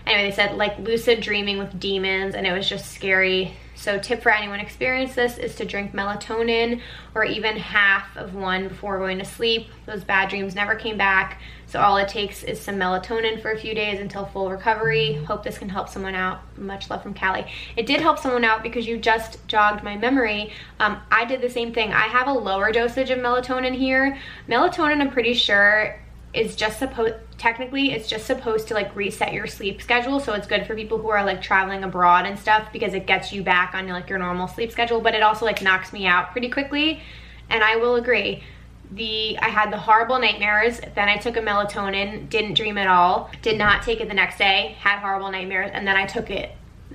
Anyway, they said like lucid dreaming with demons and it was just scary. So tip for anyone experienced this is to drink melatonin or even half of one before going to sleep. Those bad dreams never came back. So all it takes is some melatonin for a few days until full recovery. Hope this can help someone out. Much love from Callie. It did help someone out because you just jogged my memory. Um, I did the same thing. I have a lower dosage of melatonin here. Melatonin, I'm pretty sure, is just supposed technically it's just supposed to like reset your sleep schedule so it's good for people who are like traveling abroad and stuff because it gets you back on like your normal sleep schedule but it also like knocks me out pretty quickly and I will agree. The I had the horrible nightmares then I took a melatonin didn't dream at all did not take it the next day had horrible nightmares and then I took it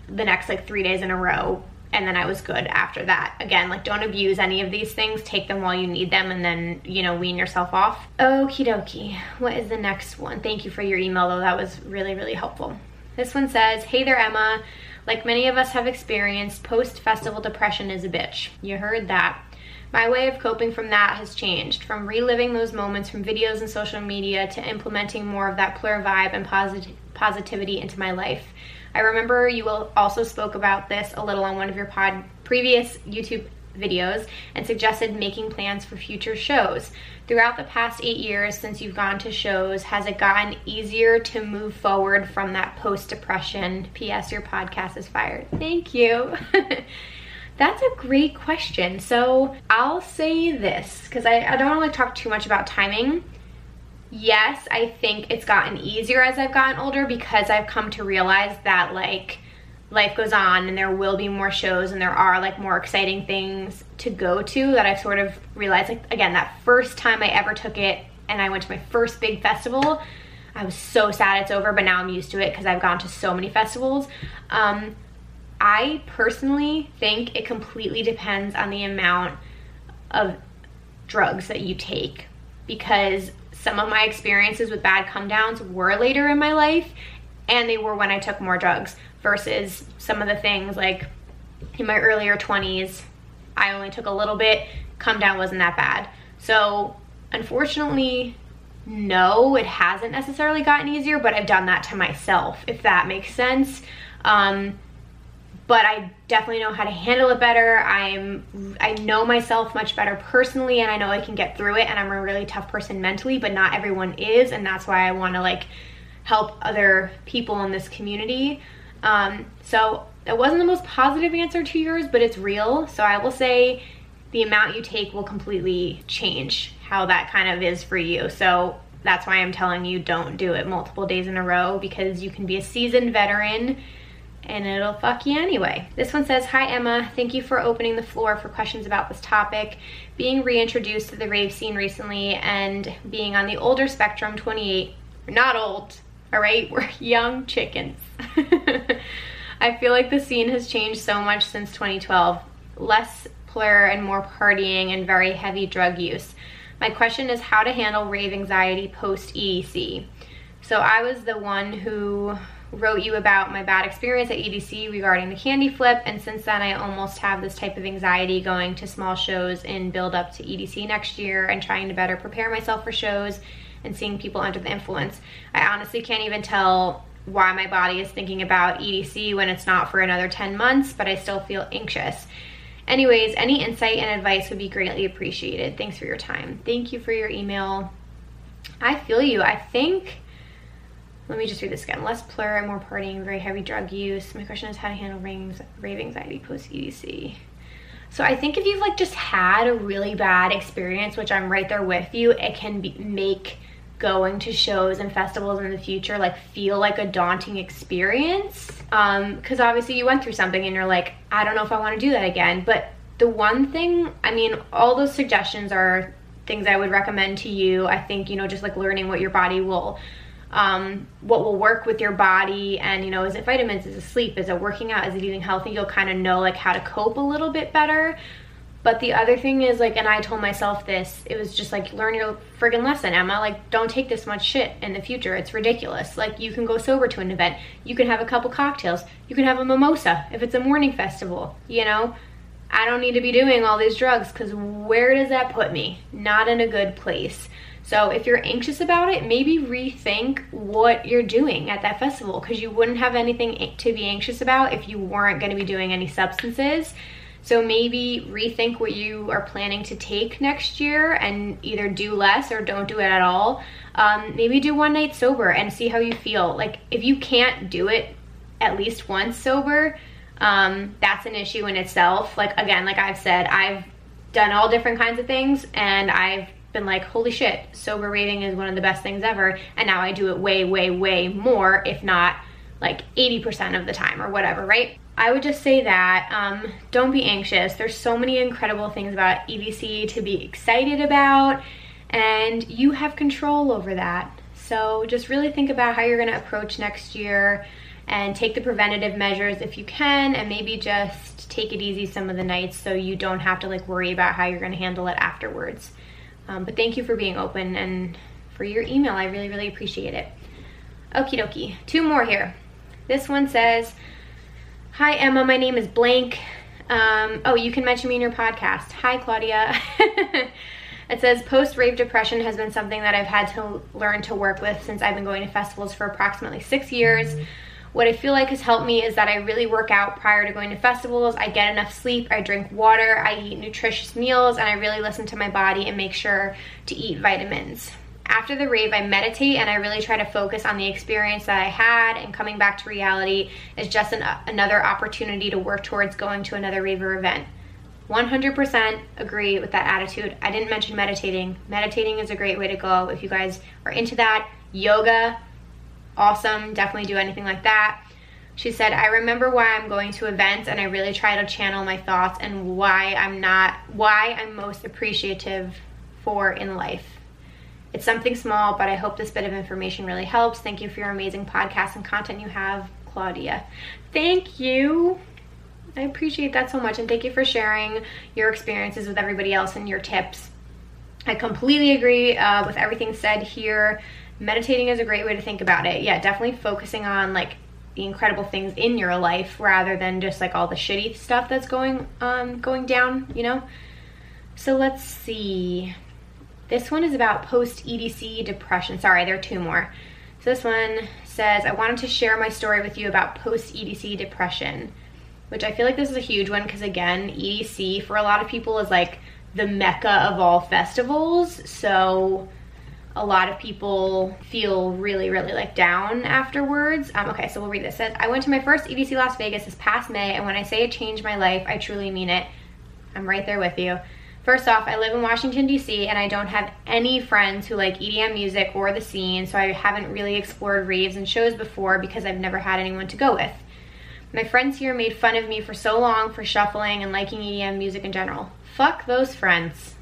the next like three days in a row and then I was good after that. Again, like don't abuse any of these things. Take them while you need them and then, you know, wean yourself off. Okie dokie. What is the next one? Thank you for your email though. That was really, really helpful. This one says, Hey there, Emma. Like many of us have experienced, post-festival depression is a bitch. You heard that. My way of coping from that has changed, from reliving those moments from videos and social media to implementing more of that plur vibe and posit positivity into my life. I remember you also spoke about this a little on one of your pod previous YouTube videos and suggested making plans for future shows. Throughout the past eight years since you've gone to shows, has it gotten easier to move forward from that post-depression? P.S. Your podcast is fired. Thank you. <laughs> That's a great question. So I'll say this, because I, I don't want to talk too much about timing, yes, I think it's gotten easier as I've gotten older because I've come to realize that like life goes on and there will be more shows and there are like more exciting things to go to that I've sort of realized like again that first time I ever took it and I went to my first big festival I was so sad it's over but now I'm used to it because I've gone to so many festivals. Um, I personally think it completely depends on the amount of drugs that you take because some of my experiences with bad come downs were later in my life and they were when I took more drugs versus some of the things like in my earlier 20s, I only took a little bit, come down wasn't that bad. So unfortunately, no, it hasn't necessarily gotten easier, but I've done that to myself, if that makes sense. Um, but I definitely know how to handle it better. I'm I know myself much better personally and I know I can get through it and I'm a really tough person mentally, but not everyone is and that's why I want to like help other people in this community. Um, so it wasn't the most positive answer to yours, but it's real. So I will say the amount you take will completely change how that kind of is for you. So that's why I'm telling you don't do it multiple days in a row because you can be a seasoned veteran and it'll fuck you anyway. This one says, Hi Emma, thank you for opening the floor for questions about this topic. Being reintroduced to the rave scene recently and being on the older spectrum, 28, we're not old, all right? <laughs> We're young chickens. <laughs> I feel like the scene has changed so much since 2012. Less plur and more partying and very heavy drug use. My question is how to handle rave anxiety post EDC. So I was the one who wrote you about my bad experience at EDC regarding the candy flip, and since then I almost have this type of anxiety going to small shows in build up to EDC next year and trying to better prepare myself for shows and seeing people under the influence. I honestly can't even tell why my body is thinking about EDC when it's not for another 10 months, but I still feel anxious. Anyways, any insight and advice would be greatly appreciated. Thanks for your time. Thank you for your email. I feel you. I think let me just read this again. Less plur, more partying, very heavy drug use. My question is how to handle rings, rave anxiety post EDC. So I think if you've like just had a really bad experience, which I'm right there with you, it can be, make going to shows and festivals in the future like feel like a daunting experience. Um, cause obviously you went through something and you're like, I don't know if I want to do that again. But the one thing, I mean, all those suggestions are things I would recommend to you. I think, you know, just like learning what your body will um, what will work with your body and you know is it vitamins is it sleep is it working out is it eating healthy? You'll kind of know like how to cope a little bit better. But the other thing is like and i told myself this it was just like learn your friggin lesson emma. Like don't take this much shit in the future. It's ridiculous. Like you can go sober to an event. You can have a couple cocktails. You can have a mimosa if it's a morning festival you know? I don't need to be doing all these drugs because where does that put me? Not in a good place so if you're anxious about it, maybe rethink what you're doing at that festival because you wouldn't have anything to be anxious about if you weren't going to be doing any substances. So maybe rethink what you are planning to take next year and either do less or don't do it at all. Um, maybe do one night sober and see how you feel. Like if you can't do it at least once sober, um, that's an issue in itself. Like again, like I've said, I've done all different kinds of things and I've been like, holy shit, sober raving is one of the best things ever. And now I do it way, way, way more, if not like 80% of the time or whatever, right? I would just say that um, don't be anxious. There's so many incredible things about EDC to be excited about, and you have control over that. So just really think about how you're gonna approach next year and take the preventative measures if you can, and maybe just take it easy some of the nights so you don't have to like worry about how you're gonna handle it afterwards. Um, but thank you for being open and for your email. I really, really appreciate it. Okie dokie. Two more here. This one says, Hi, Emma. My name is Blank. Um, oh, you can mention me in your podcast. Hi, Claudia. <laughs> it says, Post rave depression has been something that I've had to learn to work with since I've been going to festivals for approximately six years. Mm-hmm. What I feel like has helped me is that I really work out prior to going to festivals. I get enough sleep, I drink water, I eat nutritious meals, and I really listen to my body and make sure to eat vitamins. After the rave, I meditate and I really try to focus on the experience that I had, and coming back to reality is just an, another opportunity to work towards going to another rave or event. 100% agree with that attitude. I didn't mention meditating. Meditating is a great way to go if you guys are into that. Yoga, awesome. Definitely do anything like that. She said, I remember why I'm going to events and I really try to channel my thoughts and why I'm not, why I'm most appreciative for in life. It's something small, but I hope this bit of information really helps. Thank you for your amazing podcast and content you have, Claudia. Thank you. I appreciate that so much and thank you for sharing your experiences with everybody else and your tips. I completely agree uh, with everything said here meditating is a great way to think about it. Yeah, definitely focusing on like the incredible things in your life rather than just like all the shitty stuff that's going um going down, you know? So let's see. This one is about post EDC depression. Sorry, there are two more. So this one says, I wanted to share my story with you about post EDC depression, which I feel like this is a huge one because, again, EDC for a lot of people is like the mecca of all festivals. So a lot of people feel really, really like down afterwards. Um, okay, so we'll read this. It says, I went to my first EDC Las Vegas this past May, and when I say it changed my life, I truly mean it. I'm right there with you. First off, I live in Washington, D.C., and I don't have any friends who like EDM music or the scene, so I haven't really explored raves and shows before because I've never had anyone to go with. My friends here made fun of me for so long for shuffling and liking EDM music in general. Fuck those friends.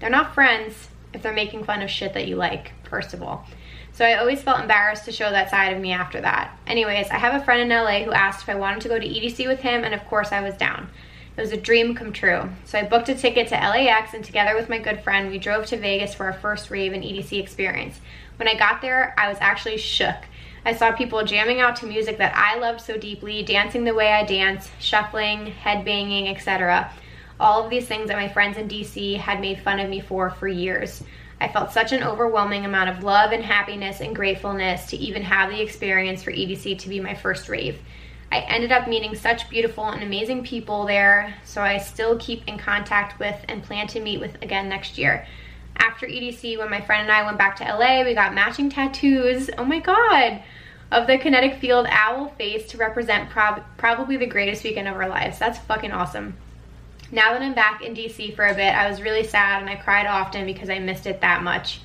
They're not friends, if they're making fun of shit that you like, first of all. So I always felt embarrassed to show that side of me after that. Anyways, I have a friend in LA who asked if I wanted to go to EDC with him, and of course I was down. It was a dream come true. So I booked a ticket to LAX and together with my good friend, we drove to Vegas for our first rave and EDC experience. When I got there, I was actually shook. I saw people jamming out to music that I loved so deeply, dancing the way I dance, shuffling, headbanging, etc. All of these things that my friends in DC had made fun of me for for years. I felt such an overwhelming amount of love and happiness and gratefulness to even have the experience for EDC to be my first rave. I ended up meeting such beautiful and amazing people there, so I still keep in contact with and plan to meet with again next year. After EDC, when my friend and I went back to LA, we got matching tattoos. Oh my god! Of the kinetic field owl face to represent prob probably the greatest weekend of our lives. That's fucking awesome. Now that I'm back in DC for a bit, I was really sad and I cried often because I missed it that much.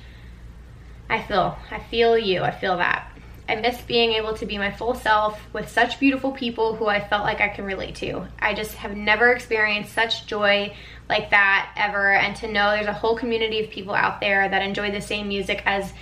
I feel, I feel you, I feel that. I miss being able to be my full self with such beautiful people who I felt like I can relate to. I just have never experienced such joy like that ever and to know there's a whole community of people out there that enjoy the same music as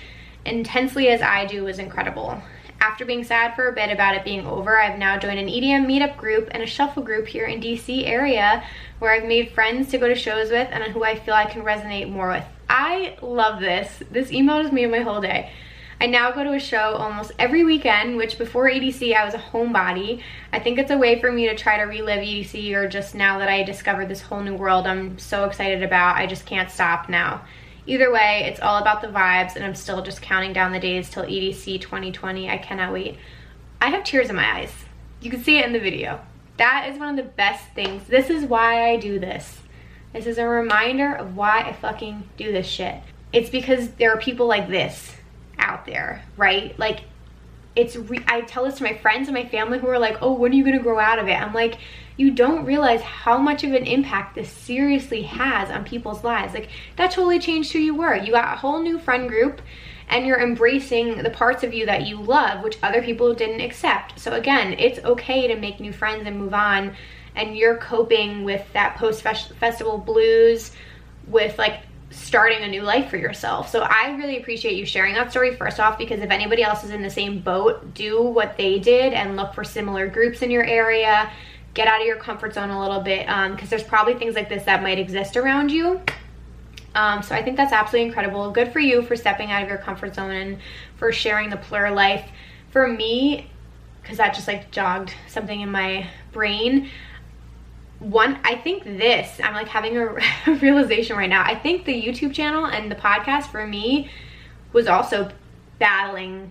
intensely as I do was incredible. After being sad for a bit about it being over, I've now joined an EDM meetup group and a shuffle group here in DC area where I've made friends to go to shows with and who I feel I can resonate more with. I love this. This email just made my whole day. I now go to a show almost every weekend, which before EDC I was a homebody. I think it's a way for me to try to relive EDC or just now that I discovered this whole new world I'm so excited about, I just can't stop now. Either way, it's all about the vibes and I'm still just counting down the days till EDC 2020. I cannot wait. I have tears in my eyes. You can see it in the video. That is one of the best things. This is why I do this. This is a reminder of why I fucking do this shit. It's because there are people like this out there, right? Like, it's, I tell this to my friends and my family who are like, oh, when are you gonna grow out of it? I'm like, you don't realize how much of an impact this seriously has on people's lives. Like, that totally changed who you were. You got a whole new friend group and you're embracing the parts of you that you love, which other people didn't accept. So, again, it's okay to make new friends and move on. And you're coping with that post festival blues with like starting a new life for yourself. So I really appreciate you sharing that story first off because if anybody else is in the same boat, do what they did and look for similar groups in your area. Get out of your comfort zone a little bit because um, there's probably things like this that might exist around you. Um, so I think that's absolutely incredible. Good for you for stepping out of your comfort zone and for sharing the plur life. For me, because that just like jogged something in my brain, one i think this i'm like having a <laughs> realization right now i think the youtube channel and the podcast for me was also battling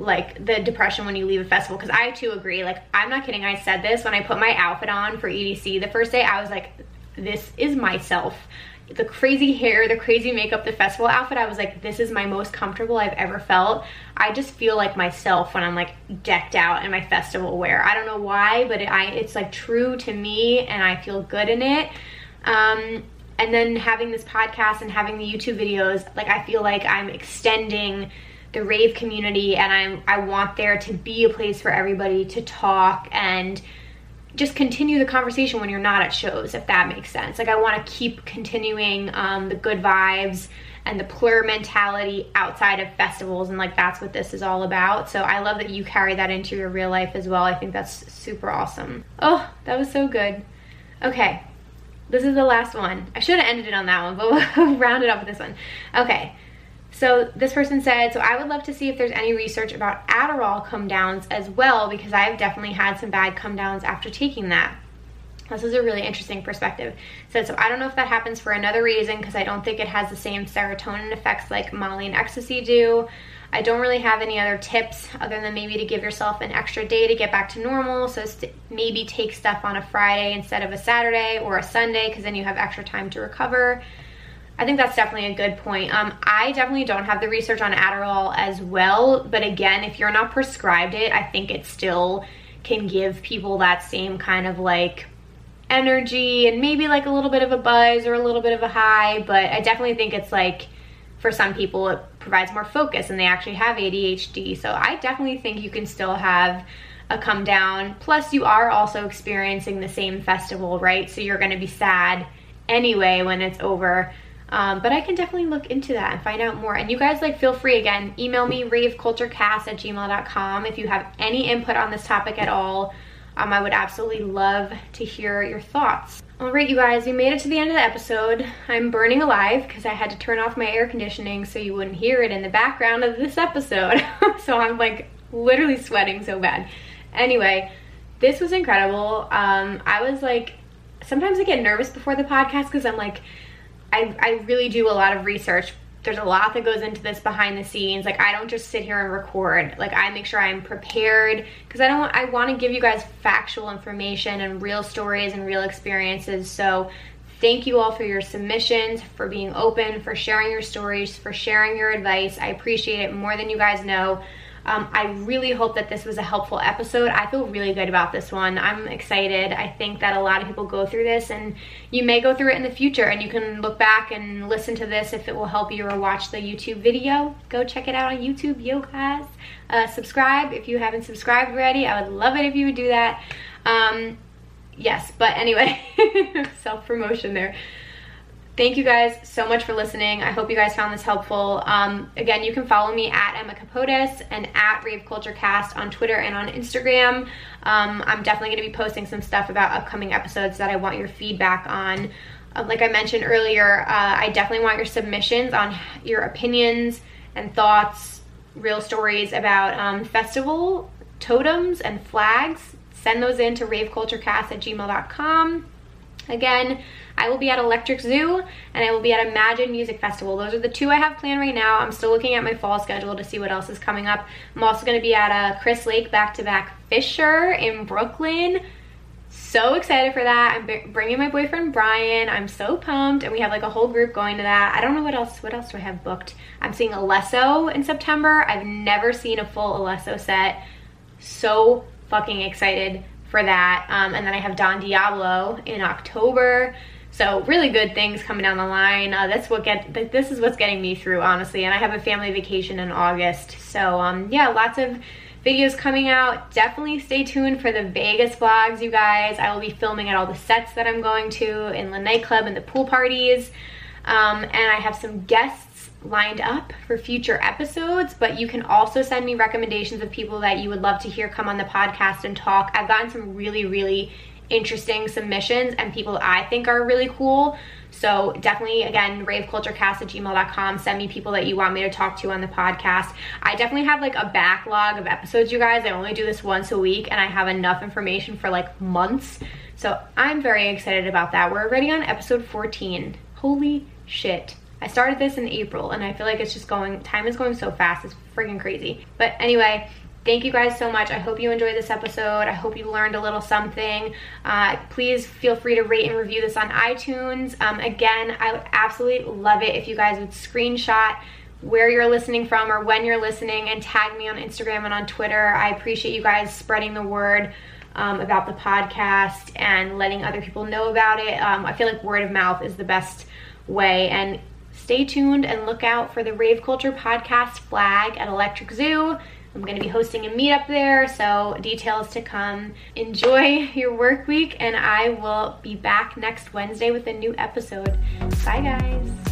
like the depression when you leave a festival because i too agree like i'm not kidding i said this when i put my outfit on for edc the first day i was like this is myself the crazy hair, the crazy makeup, the festival outfit, I was like, this is my most comfortable I've ever felt. I just feel like myself when I'm like decked out in my festival wear. I don't know why, but it, I, it's like true to me and I feel good in it. Um, and then having this podcast and having the YouTube videos, like I feel like I'm extending the rave community and I'm, I want there to be a place for everybody to talk and just continue the conversation when you're not at shows, if that makes sense. Like I want to keep continuing um, the good vibes and the plur mentality outside of festivals and like that's what this is all about. So I love that you carry that into your real life as well. I think that's super awesome. Oh, that was so good. Okay, this is the last one. I should have ended it on that one, but <laughs> we'll round it up with this one. Okay, so this person said, so I would love to see if there's any research about Adderall come downs as well because I've definitely had some bad come downs after taking that. This is a really interesting perspective. So, so I don't know if that happens for another reason because I don't think it has the same serotonin effects like Molly and ecstasy do. I don't really have any other tips other than maybe to give yourself an extra day to get back to normal. So maybe take stuff on a Friday instead of a Saturday or a Sunday because then you have extra time to recover. I think that's definitely a good point. Um, I definitely don't have the research on Adderall as well, but again, if you're not prescribed it, I think it still can give people that same kind of like energy and maybe like a little bit of a buzz or a little bit of a high, but I definitely think it's like for some people it provides more focus and they actually have ADHD. So I definitely think you can still have a come down. Plus you are also experiencing the same festival, right? So you're gonna be sad anyway when it's over. Um, but I can definitely look into that and find out more. And you guys like feel free again, email me raveculturecast at gmail.com if you have any input on this topic at all. Um, I would absolutely love to hear your thoughts. All right, you guys, we made it to the end of the episode. I'm burning alive because I had to turn off my air conditioning so you wouldn't hear it in the background of this episode. <laughs> so I'm like literally sweating so bad. Anyway, this was incredible. Um, I was like, sometimes I get nervous before the podcast because I'm like, I, I really do a lot of research. There's a lot that goes into this behind the scenes. Like i don't just sit here and record. Like i make sure i'm prepared because i don't i want to give you guys factual information and real stories and real experiences. So thank you all for your submissions for being open for sharing your stories for sharing your advice. I appreciate it more than you guys know um, I really hope that this was a helpful episode. I feel really good about this one. I'm excited. I think that a lot of people go through this and you may go through it in the future and you can look back and listen to this if it will help you or watch the YouTube video. Go check it out on YouTube, yo guys. Uh, subscribe if you haven't subscribed already. I would love it if you would do that. Um, yes, but anyway, <laughs> self-promotion there. Thank you guys so much for listening. I hope you guys found this helpful. Um, again, you can follow me at Emma Kapotes and at Rave Culture Cast on Twitter and on Instagram. Um, I'm definitely going to be posting some stuff about upcoming episodes that I want your feedback on. Uh, like I mentioned earlier, uh, I definitely want your submissions on your opinions and thoughts, real stories about um, festival totems and flags. Send those in to raveculturecast at gmail.com. Again, I will be at Electric Zoo and I will be at Imagine Music Festival. Those are the two I have planned right now. I'm still looking at my fall schedule to see what else is coming up. I'm also going to be at a uh, Chris Lake back-to-back -back Fisher in Brooklyn. So excited for that. I'm bringing my boyfriend Brian. I'm so pumped and we have like a whole group going to that. I don't know what else, what else do I have booked? I'm seeing Alesso in September. I've never seen a full Alesso set. So fucking excited for that. Um, and then I have Don Diablo in October. So really good things coming down the line. Uh, that's what get this is what's getting me through honestly. And I have a family vacation in August. So um, yeah, lots of videos coming out. Definitely stay tuned for the Vegas vlogs, you guys. I will be filming at all the sets that I'm going to in the nightclub and the pool parties. Um, and I have some guests lined up for future episodes, but you can also send me recommendations of people that you would love to hear come on the podcast and talk. I've gotten some really, really interesting submissions and people I think are really cool. So definitely, again, raveculturecast at gmail.com. Send me people that you want me to talk to on the podcast. I definitely have like a backlog of episodes, you guys. I only do this once a week and I have enough information for like months. So I'm very excited about that. We're already on episode 14. Holy shit. I started this in April and I feel like it's just going, time is going so fast. It's freaking crazy. But anyway, thank you guys so much. I hope you enjoyed this episode. I hope you learned a little something. Uh, please feel free to rate and review this on iTunes. Um, again, I would absolutely love it if you guys would screenshot where you're listening from or when you're listening and tag me on Instagram and on Twitter. I appreciate you guys spreading the word. Um, about the podcast and letting other people know about it. Um, I feel like word of mouth is the best way. And stay tuned and look out for the Rave Culture Podcast flag at Electric Zoo. I'm to be hosting a meetup there, so details to come. Enjoy your work week, and I will be back next Wednesday with a new episode. Bye, guys.